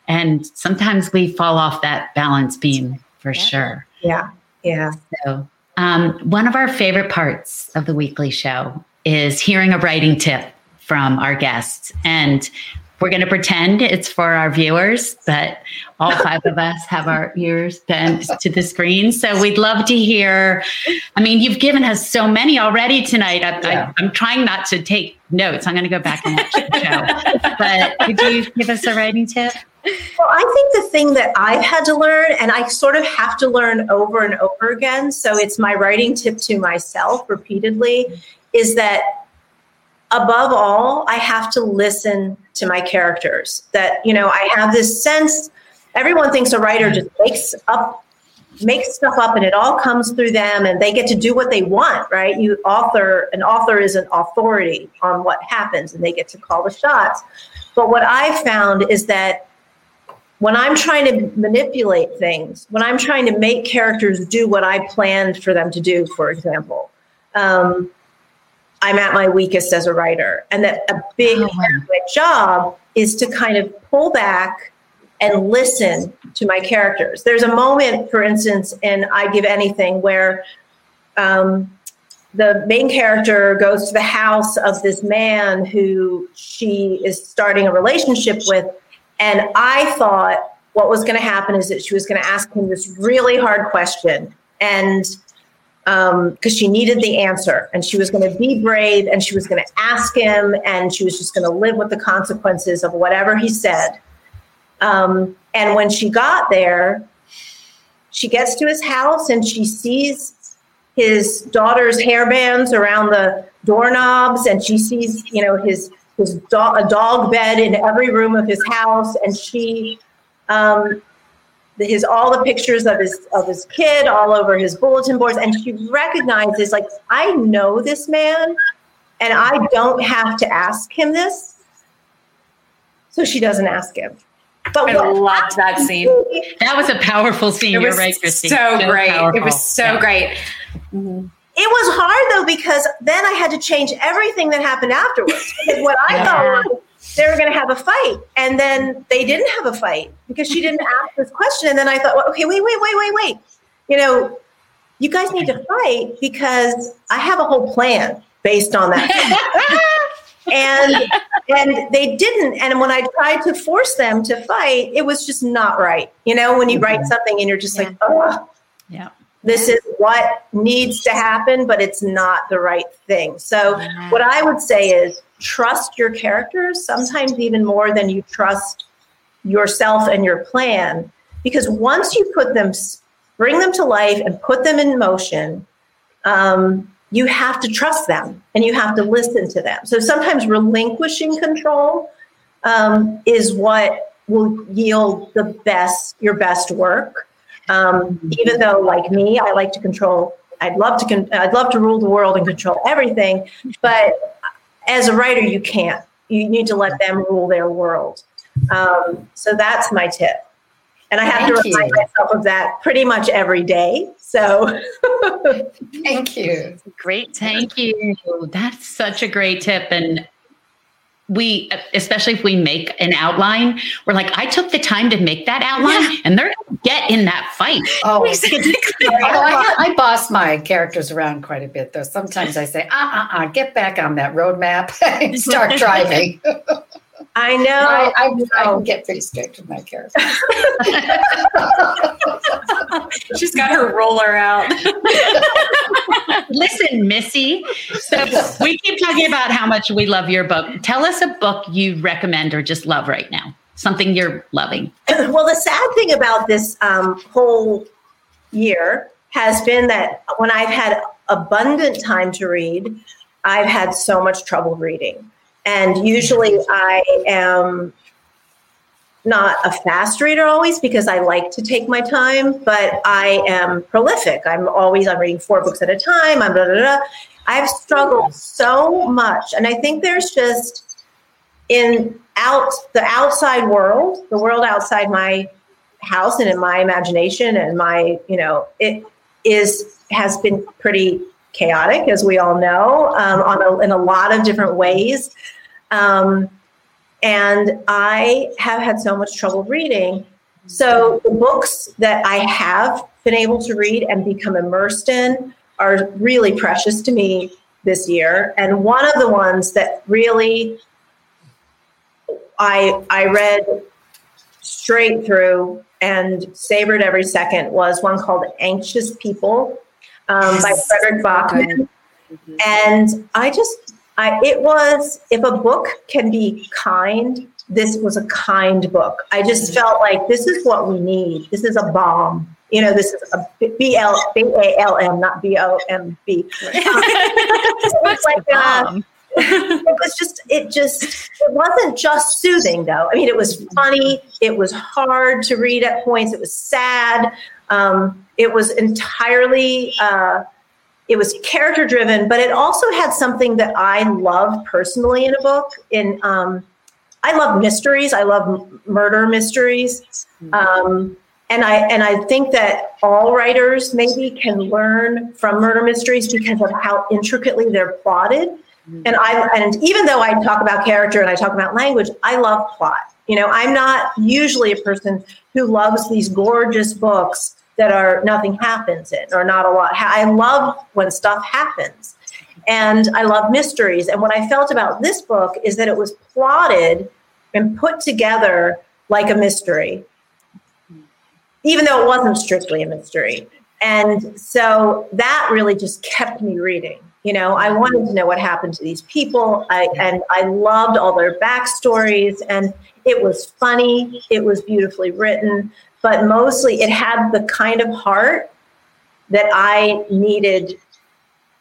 And sometimes we fall off that balance beam for yeah. sure. Yeah. Yeah. So, um, one of our favorite parts of the weekly show is hearing a writing tip from our guests. And we're going to pretend it's for our viewers, but all five of us have our ears bent to the screen. So we'd love to hear. I mean, you've given us so many already tonight. I, yeah. I, am trying not to take notes. I'm going to go back and watch the show. but could you give us a writing tip? Well, I think the thing that I've had to learn, and I sort of have to learn over and over again, so it's my writing tip to myself repeatedly, is that above all, I have to listen to my characters. That, you know, I have this sense, everyone thinks a writer just makes up makes stuff up and it all comes through them and they get to do what they want, right? You author, an author is an authority on what happens and they get to call the shots. But what I've found is that when I'm trying to manipulate things, when I'm trying to make characters do what I planned for them to do, for example, um, I'm at my weakest as a writer. And that a big oh, wow. my job is to kind of pull back and listen to my characters. There's a moment, for instance, in I Give Anything where um, the main character goes to the house of this man who she is starting a relationship with. And I thought what was going to happen is that she was going to ask him this really hard question. And because um, she needed the answer and she was going to be brave and she was going to ask him and she was just going to live with the consequences of whatever he said. Um, and when she got there, she gets to his house and she sees his daughter's hairbands around the doorknobs and she sees, you know, his his do- a dog bed in every room of his house and she um, his all the pictures of his of his kid all over his bulletin boards and she recognizes like i know this man and i don't have to ask him this so she doesn't ask him but I loved that scene. That was a powerful scene. It You're was right, Kristy. So, so great. Powerful. It was so yeah. great. Mm-hmm. It was hard though because then I had to change everything that happened afterwards. Because what I yeah. thought they were going to have a fight. And then they didn't have a fight because she didn't ask this question. And then I thought, well, okay, wait, wait, wait, wait, wait. You know, you guys need to fight because I have a whole plan based on that. and and they didn't. And when I tried to force them to fight, it was just not right. You know, when you write mm-hmm. something and you're just yeah. like, oh, yeah. This is what needs to happen, but it's not the right thing. So, what I would say is trust your characters, sometimes even more than you trust yourself and your plan. Because once you put them, bring them to life and put them in motion, um, you have to trust them and you have to listen to them. So sometimes relinquishing control um, is what will yield the best, your best work. Um, even though, like me, I like to control. I'd love to. Con- I'd love to rule the world and control everything, but as a writer, you can't. You need to let them rule their world. Um, so that's my tip. And I have Thank to remind you. myself of that pretty much every day. So thank you. Great. Thank you. That's such a great tip. And we especially if we make an outline we're like i took the time to make that outline yeah. and they're gonna get in that fight. Oh, I, I, boss my characters around quite a bit though. Sometimes i say uh uh uh get back on that road map and start driving I know. I, I, I, can get pretty strict with my character. She's got her roller out. Listen, Missy. So we keep talking about how much we love your book. Tell us a book you recommend or just love right now. Something you're loving. Well, the sad thing about this um, whole year has been that when I've had abundant time to read, I've had so much trouble reading. And usually I am not a fast reader always because I like to take my time, but I am prolific. I'm always I'm reading four books at a time. I'm blah, blah, blah. I've struggled so much, and I think there's just in out the outside world, the world outside my house and in my imagination and my you know it is has been pretty chaotic, as we all know, um, a, in a lot of different ways. Um, and I have had so much trouble reading. So the books that I have been able to read and become immersed in are really precious to me this year. And one of the ones that really I I read straight through and savored every second was one called Anxious People um, yes. by Fredrik Backman. And I just I, it was if a book can be kind this was a kind book. I just mm-hmm. felt like this is what we need. This is a bomb. You know this is a b l b a l m not b o m b. It's like uh, it was just it just it wasn't just soothing though. I mean it was funny. It was hard to read at points. It was sad um, it was entirely uh, it was character driven, but it also had something that I love personally in a book. In um, I love mysteries. I love murder mysteries, um, and I and I think that all writers maybe can learn from murder mysteries because of how intricately they're plotted. Mm-hmm. And I and even though I talk about character and I talk about language, I love plot. You know, I'm not usually a person who loves these gorgeous books that are nothing happens in or not a lot. I love when stuff happens. And I love mysteries. And what I felt about this book is that it was plotted and put together like a mystery. even though it wasn't strictly a mystery. And so that really just kept me reading. You know, I wanted to know what happened to these people. I, and I loved all their backstories. And it was funny, it was beautifully written, but mostly it had the kind of heart that I needed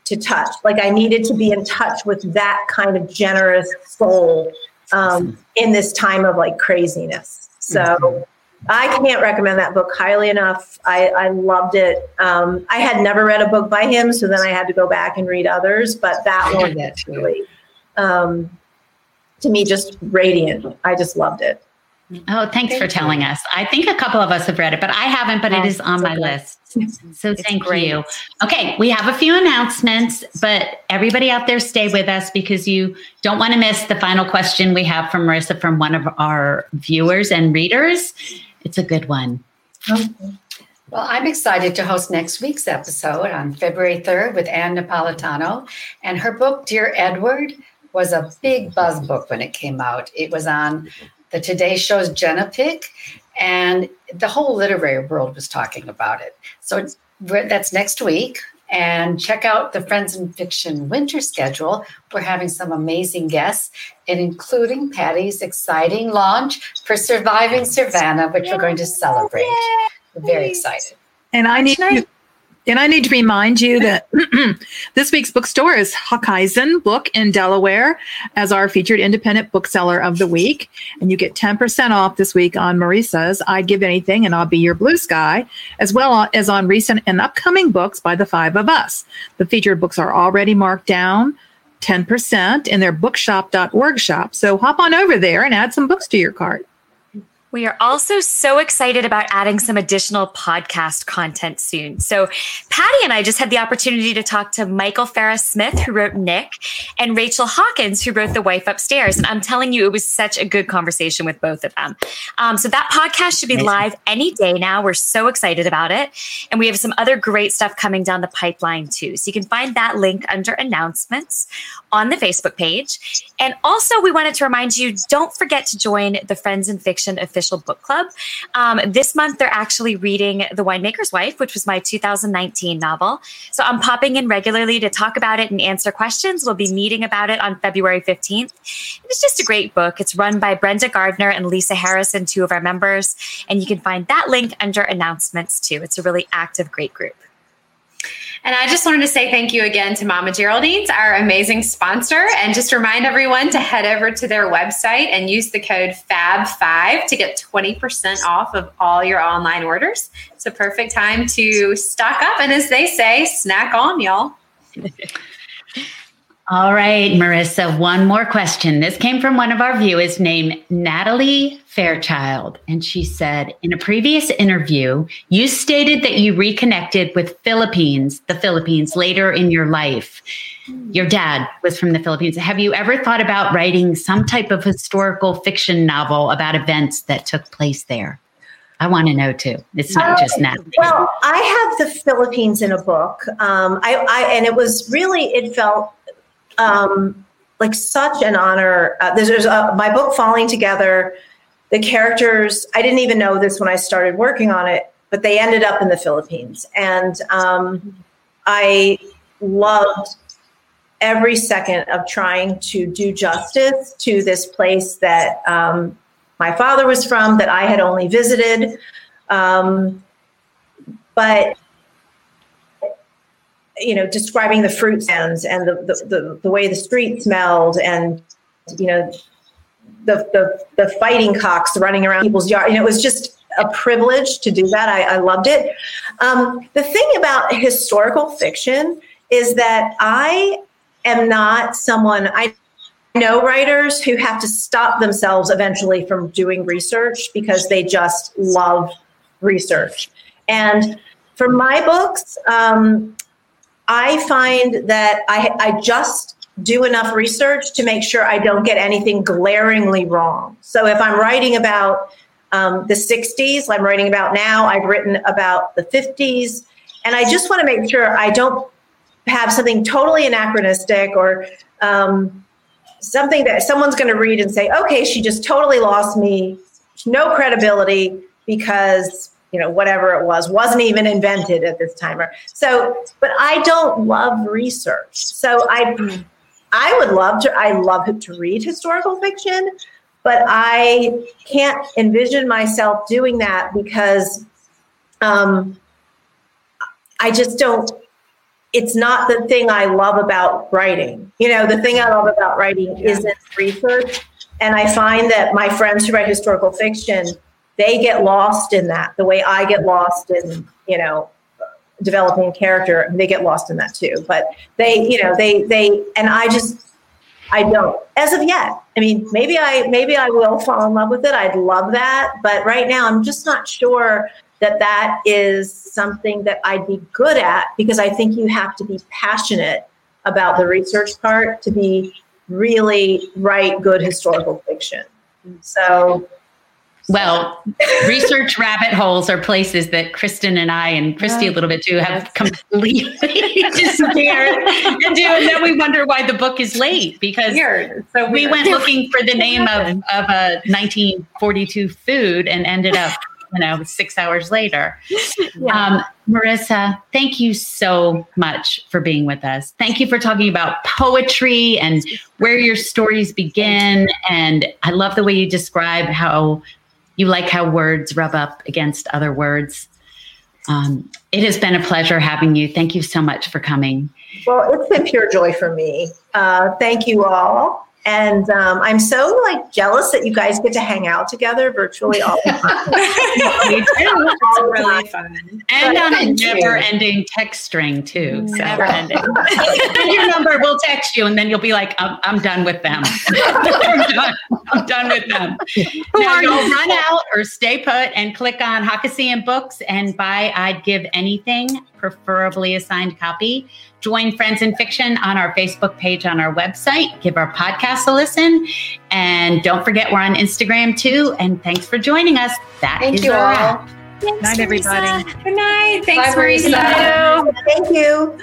to touch. Like I needed to be in touch with that kind of generous soul um, in this time of like craziness. So mm-hmm. I can't recommend that book highly enough. I, I loved it. Um, I had never read a book by him, so then I had to go back and read others. But that one that really, um, to me, just radiant. I just loved it. Oh, thanks thank for telling us. I think a couple of us have read it, but I haven't, but it oh, is on my list. So thank great. you. Okay, we have a few announcements, but everybody out there stay with us because you don't want to miss the final question we have from Marisa from one of our viewers and readers. It's a good one. Okay. Well, I'm excited to host next week's episode on February 3rd with Ann Napolitano. And her book, Dear Edward, was a big buzz book when it came out. It was on the Today Show's Jenna Pick, and the whole literary world was talking about it. So that's next week. And check out the Friends in Fiction winter schedule. We're having some amazing guests, and including Patti's exciting launch for Surviving Savannah, which we're going to celebrate. We're very excited. And I need to and I need to remind you that this week's bookstore is Hockessin Book in Delaware as our featured independent bookseller of the week. And you get 10% off this week on Marisa's I'd Give Anything and I'll Be Your Blue Sky, as well as on recent and upcoming books by the five of us. The featured books are already marked down 10% in their bookshop.org shop. So hop on over there and add some books to your cart. We are also so excited about adding some additional podcast content soon. So, Patti and I just had the opportunity to talk to Michael Farris Smith, who wrote Nick, and Rachel Hawkins, who wrote The Wife Upstairs. And I'm telling you, it was such a good conversation with both of them. Um, so, that podcast should be Amazing. live any day now. We're so excited about it. And we have some other great stuff coming down the pipeline, too. So, you can find that link under announcements on the Facebook page. And also, we wanted to remind you don't forget to join the Friends in Fiction official book club. Um, this month, they're actually reading The Winemaker's Wife, which was my 2019 novel. So I'm popping in regularly to talk about it and answer questions. We'll be meeting about it on February 15th. It's just a great book. It's run by Brenda Gardner and Lisa Harrison, two of our members. And you can find that link under announcements too. It's a really active, great group. And I just wanted to say thank you again to Mama Geraldine's, our amazing sponsor, and just remind everyone to head over to their website and use the code FAB5 to get 20% off of all your online orders. It's a perfect time to stock up and, as they say, snack on, y'all. All right, Marisa, one more question. This came from one of our viewers named Natalie Fairchild. And she said, in a previous interview, you stated that you reconnected with Philippines, the Philippines, later in your life. Your dad was from the Philippines. Have you ever thought about writing some type of historical fiction novel about events that took place there? I want to know too. It's not just Natalie. Well, I have the Philippines in a book. Um, I, I, and it was really, it felt um, like such an honor. Uh, there's, there's uh, my book Falling Together. The characters, I didn't even know this when I started working on it, but they ended up in the Philippines. And um, I loved every second of trying to do justice to this place that um, my father was from, that I had only visited. Um, but you know, describing the fruit stands and the, the, the, the, way the street smelled and, you know, the, the, the fighting cocks running around people's yard. And it was just a privilege to do that. I, I loved it. Um, the thing about historical fiction is that I am not someone, I know writers who have to stop themselves eventually from doing research because they just love research. And for my books, um, I find that I, I just do enough research to make sure I don't get anything glaringly wrong. So if I'm writing about um, the 60s, I'm writing about now, I've written about the 50s, and I just want to make sure I don't have something totally anachronistic or um, something that someone's going to read and say, okay, she just totally lost me, no credibility because you know, whatever it was, wasn't even invented at this time. So, but I don't love research. So I, I would love to, I love to read historical fiction, but I can't envision myself doing that because um, I just don't, it's not the thing I love about writing. You know, the thing I love about writing isn't research. And I find that my friends who write historical fiction, they get lost in that the way I get lost in, you know, developing character. They get lost in that too. But they, you know, they, they, and I just, I don't as of yet. I mean, maybe I, maybe I will fall in love with it. I'd love that. But right now, I'm just not sure that that is something that I'd be good at because I think you have to be passionate about the research part to be really write good historical fiction. So well, research rabbit holes are places that Kristin and I and Kristy a little bit too have completely disappeared into, and then we wonder why the book is late because so we went looking for the name of, of a 1942 food and ended up you know, six hours later. Yeah. Um, Marisa, thank you so much for being with us. Thank you for talking about poetry and where your stories begin. And I love the way you describe how you like how words rub up against other words. Um, it has been a pleasure having you. Thank you so much for coming. Well, it's been pure joy for me. Uh, thank you all. And um, I'm so like jealous that you guys get to hang out together virtually all the time. it's really fun. And on a never ending text string too. So. Never ending. your number, we'll text you and then you'll be like, I'm, I'm done with them. I'm, done. I'm done with them. Who now you'll run out or stay put and click on Hockessin Books and buy I'd Give Anything, preferably a signed copy Join Friends in Fiction on our Facebook page on our website. Give our podcast a listen. And don't forget, we're on Instagram too. And thanks for joining us. That Thank is you all. Wrap. Thanks, night, everybody. Good night. Thanks, Bye, Marisa. Thank you.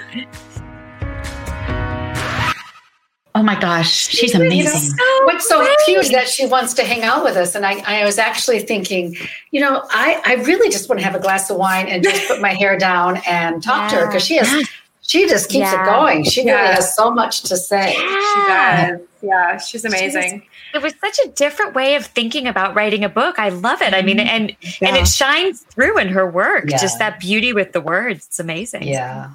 Oh my gosh, she's amazing. So What's so great. cute that she wants to hang out with us. And I, I was actually thinking, you know, I, I really just want to have a glass of wine and just put my hair down and talk yeah. to her because she has she just keeps yeah. it going. She yeah. really has so much to say. Yeah. She does. Yeah, she's amazing. it was such a different way of thinking about writing a book. I love it. I mean, and yeah. and it shines through in her work. Just that beauty with the words. It's amazing. Yeah.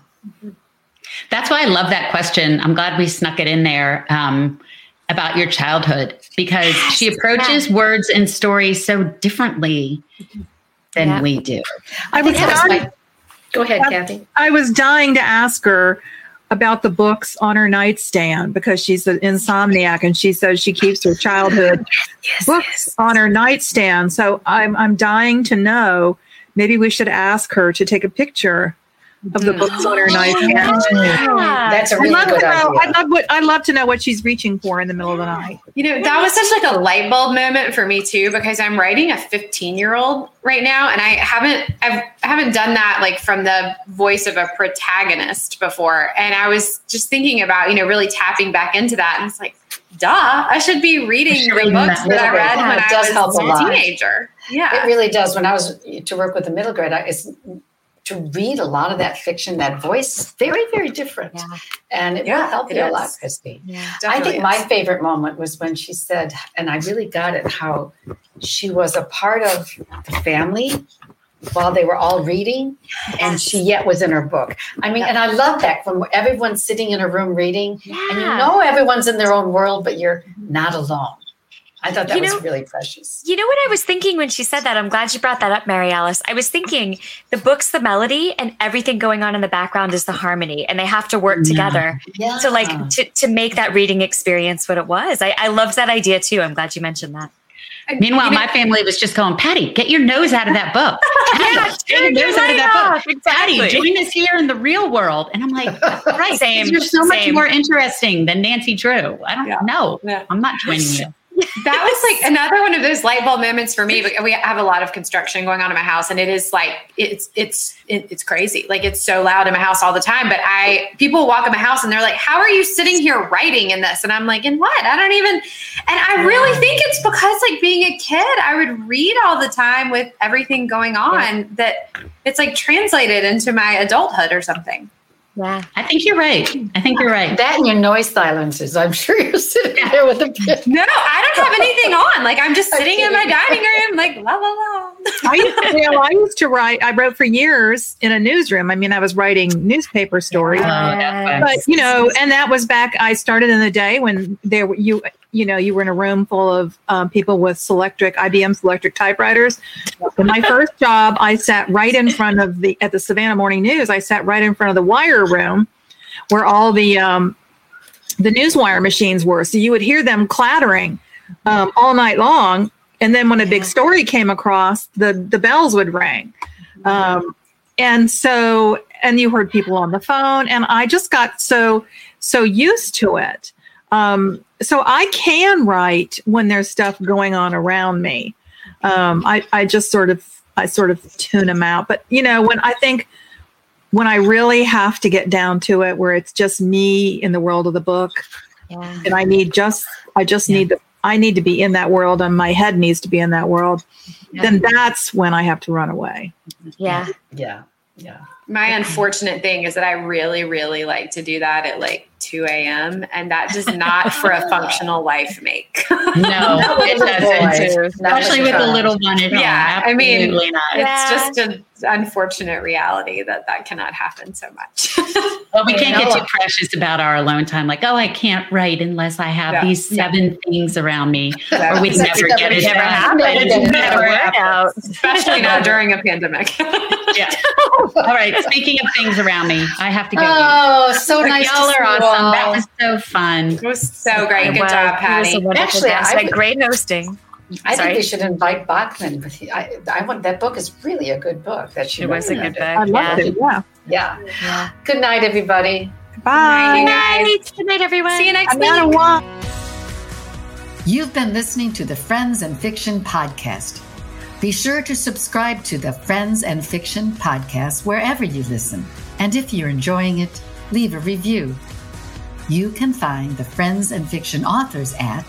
That's why I love that question. I'm glad we snuck it in there um, about your childhood because yes. she approaches words and stories so differently than we do. I, I was my, Go ahead, I, Kathy. I was dying to ask her about the books on her nightstand because she's an insomniac and she says she keeps her childhood yes, books yes. on her nightstand. So I'm I'm dying to know. Maybe we should ask her to take a picture of the books on her nightstand. Yeah. That's a really I'd good know, idea. I'd love, what, I'd love to know what she's reaching for in the middle of the night. You know, that was such like a light bulb moment for me too, because I'm writing a 15 year old right now, and I haven't I've, I haven't done that like from the voice of a protagonist before, and I was just thinking about you know really tapping back into that, and it's like. Duh! I should be reading should the books that, that I read yeah, when I was a, a teenager. Yeah, it really does. When I was to work with the middle grade, I, it's to read a lot of that fiction, that voice is very, very different. Yeah. And it yeah, will help you is. a lot, Kristy. Yeah, I think is. my favorite moment was when she said, and I really got it, how she was a part of the family while they were all reading and she yet was in her book. I mean, and I love that from everyone's sitting in a room reading yeah. and you know everyone's in their own world, but you're not alone. I thought that you know, was really precious. You know what I was thinking when she said that? I'm glad you brought that up, Mary Alice. I was thinking the book's the melody and everything going on in the background is the harmony and they have to work yeah. together yeah. to like to, to make that reading experience what it was. I, I loved that idea too. I'm glad you mentioned that. Meanwhile, you know, my family was just going, Patti, get your nose out of that book. Patti, get your nose out of that book. Exactly. Patti, join us here in the real world. And I'm like, right, same. You're so much more interesting than Nancy Drew. I don't yeah. know. Yeah. I'm not joining you. That was like another one of those light bulb moments for me. Mm-hmm. But we have a lot of construction going on in my house, and it is like it's it's it's crazy. Like it's so loud in my house all the time. But I people walk in my house and they're like, "How are you sitting here writing in this?" And I'm like, "In what? I don't even." And I really think it's because like being a kid, I would read all the time with everything going on that it's like translated into my adulthood or something. Yeah, I think you're right. I think you're right. That and your noise silencers. I'm sure you're sitting there with a bit. No, I don't have anything on. Like I'm just sitting in my dining room, like la la la. I used, to, you know, I used to write. I wrote for years in a newsroom. I mean, I was writing newspaper stories, Oh, but you know, and that was back. I started in the day when there were you. You know, you were in a room full of um, people with Selectric, IBM Selectric typewriters. In my first job, I sat right in front of the at the Savannah Morning News. I sat right in front of the wire room, where all the um, the news wire machines were. So you would hear them clattering um, all night long. And then when a big story came across, the the bells would ring. Um, and so, and you heard people on the phone, and I just got so so used to it. Um, so I can write when there's stuff going on around me. Um, I I just sort of I sort of tune them out. But you know, when I think when I really have to get down to it, where it's just me in the world of the book, Yeah. and I need just I just Yeah. need to I need to be in that world and my head needs to be in that world, then that's when I have to run away. Yeah. Yeah. Yeah. My unfortunate thing is that I really, really like to do that at like 2 a.m. and that does not for a functional life make. No, it doesn't. Especially with the little one at home. Yeah, I mean, not. it's just an unfortunate reality that that cannot happen so much. Well, we can't get too precious about our alone time. Like, oh, I can't write unless I have Yeah. these seven things around me, Yeah. or we'd never get it never done. happened. It Never never happened. Especially not during a pandemic. Yeah. All right. Speaking of things around me, I have to go. Oh, so nice. Y'all to are see you awesome. That was so fun. it was so great. Good Well, job, Patti. a Actually, guest. I Like, would- great hosting. I Sorry. think they should invite Bachman, but I, I want that book is really a good book. That she It was a good recommended. I book. Yeah. it. Yeah. Yeah. Yeah. Good night, everybody. Bye. Good Night. Good night, everyone. See you next I'm week. out. You've been listening to the Friends and Fiction podcast. Be sure to subscribe to the Friends and Fiction podcast wherever you listen. And if you're enjoying it, leave a review. You can find the Friends and Fiction authors at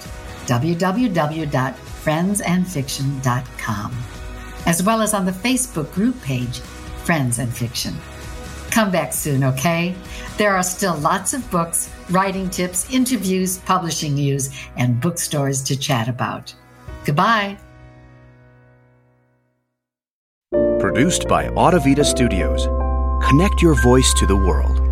www.friendsandfiction.com, as well as on the Facebook group page, Friends and Fiction. Come back soon, okay? There are still lots of books, writing tips, interviews, publishing news, and bookstores to chat about. Goodbye. Produced by Audavita Studios. Connect your voice to the world.